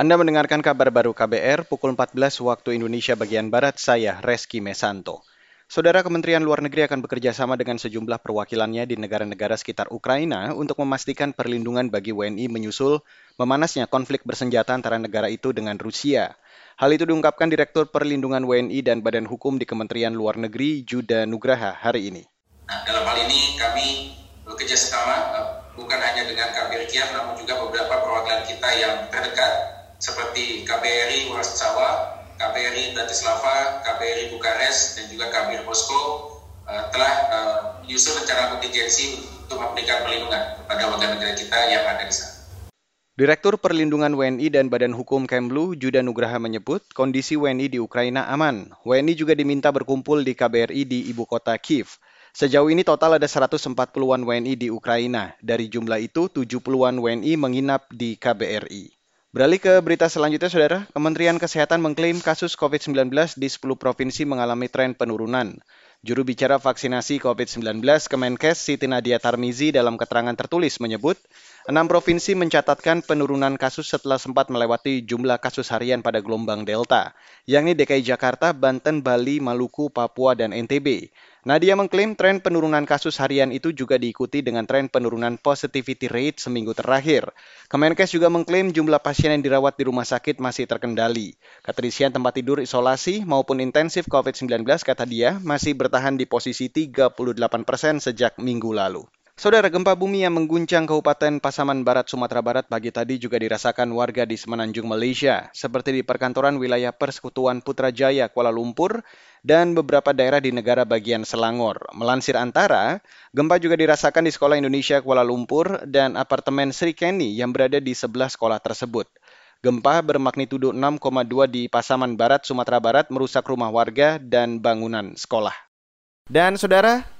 Anda mendengarkan kabar baru KBR pukul 14 waktu Indonesia bagian Barat, saya Reski Mesanto. Saudara Kementerian Luar Negeri akan bekerja sama dengan sejumlah perwakilannya di negara-negara sekitar Ukraina untuk memastikan perlindungan bagi WNI menyusul memanasnya konflik bersenjata antara negara itu dengan Rusia. Hal itu diungkapkan Direktur Perlindungan WNI dan Badan Hukum di Kementerian Luar Negeri Juda Nugraha hari ini. Nah, dalam hal ini kami bekerja sama eh, bukan hanya dengan KBRI Kiev namun juga beberapa perwakilan kita yang terdekat seperti KBRI Warsawa, KBRI Bratislava, KBRI Bukares, dan juga KBRI Moskow uh, telah uh, menyusun rencana kontingensi untuk memberikan perlindungan kepada warga negara kita yang ada di sana. Direktur Perlindungan WNI dan Badan Hukum Kemlu, Juda Nugraha menyebut kondisi WNI di Ukraina aman. WNI juga diminta berkumpul di KBRI di ibu kota Kiev. Sejauh ini total ada 140-an WNI di Ukraina. Dari jumlah itu, 70-an WNI menginap di KBRI. Beralih ke berita selanjutnya, Saudara. Kementerian Kesehatan mengklaim kasus COVID-19 di 10 provinsi mengalami tren penurunan. Juru bicara vaksinasi COVID-19 Kemenkes Siti Nadia Tarmizi dalam keterangan tertulis menyebut, enam provinsi mencatatkan penurunan kasus setelah sempat melewati jumlah kasus harian pada gelombang Delta, yakni DKI Jakarta, Banten, Bali, Maluku, Papua, dan NTB. Nadia mengklaim tren penurunan kasus harian itu juga diikuti dengan tren penurunan positivity rate seminggu terakhir. Kemenkes juga mengklaim jumlah pasien yang dirawat di rumah sakit masih terkendali. Keterisian tempat tidur isolasi maupun intensif COVID-19 kata dia masih bertahan di posisi 38 persen sejak minggu lalu. Saudara gempa bumi yang mengguncang Kabupaten Pasaman Barat, Sumatera Barat pagi tadi juga dirasakan warga di Semenanjung, Malaysia, seperti di perkantoran wilayah Persekutuan Putrajaya, Kuala Lumpur, dan beberapa daerah di negara bagian Selangor. Melansir antara, gempa juga dirasakan di Sekolah Indonesia Kuala Lumpur dan apartemen Sri Kenny yang berada di sebelah sekolah tersebut. Gempa bermagnitudo 6,2 di Pasaman Barat, Sumatera Barat merusak rumah warga dan bangunan sekolah. Dan saudara,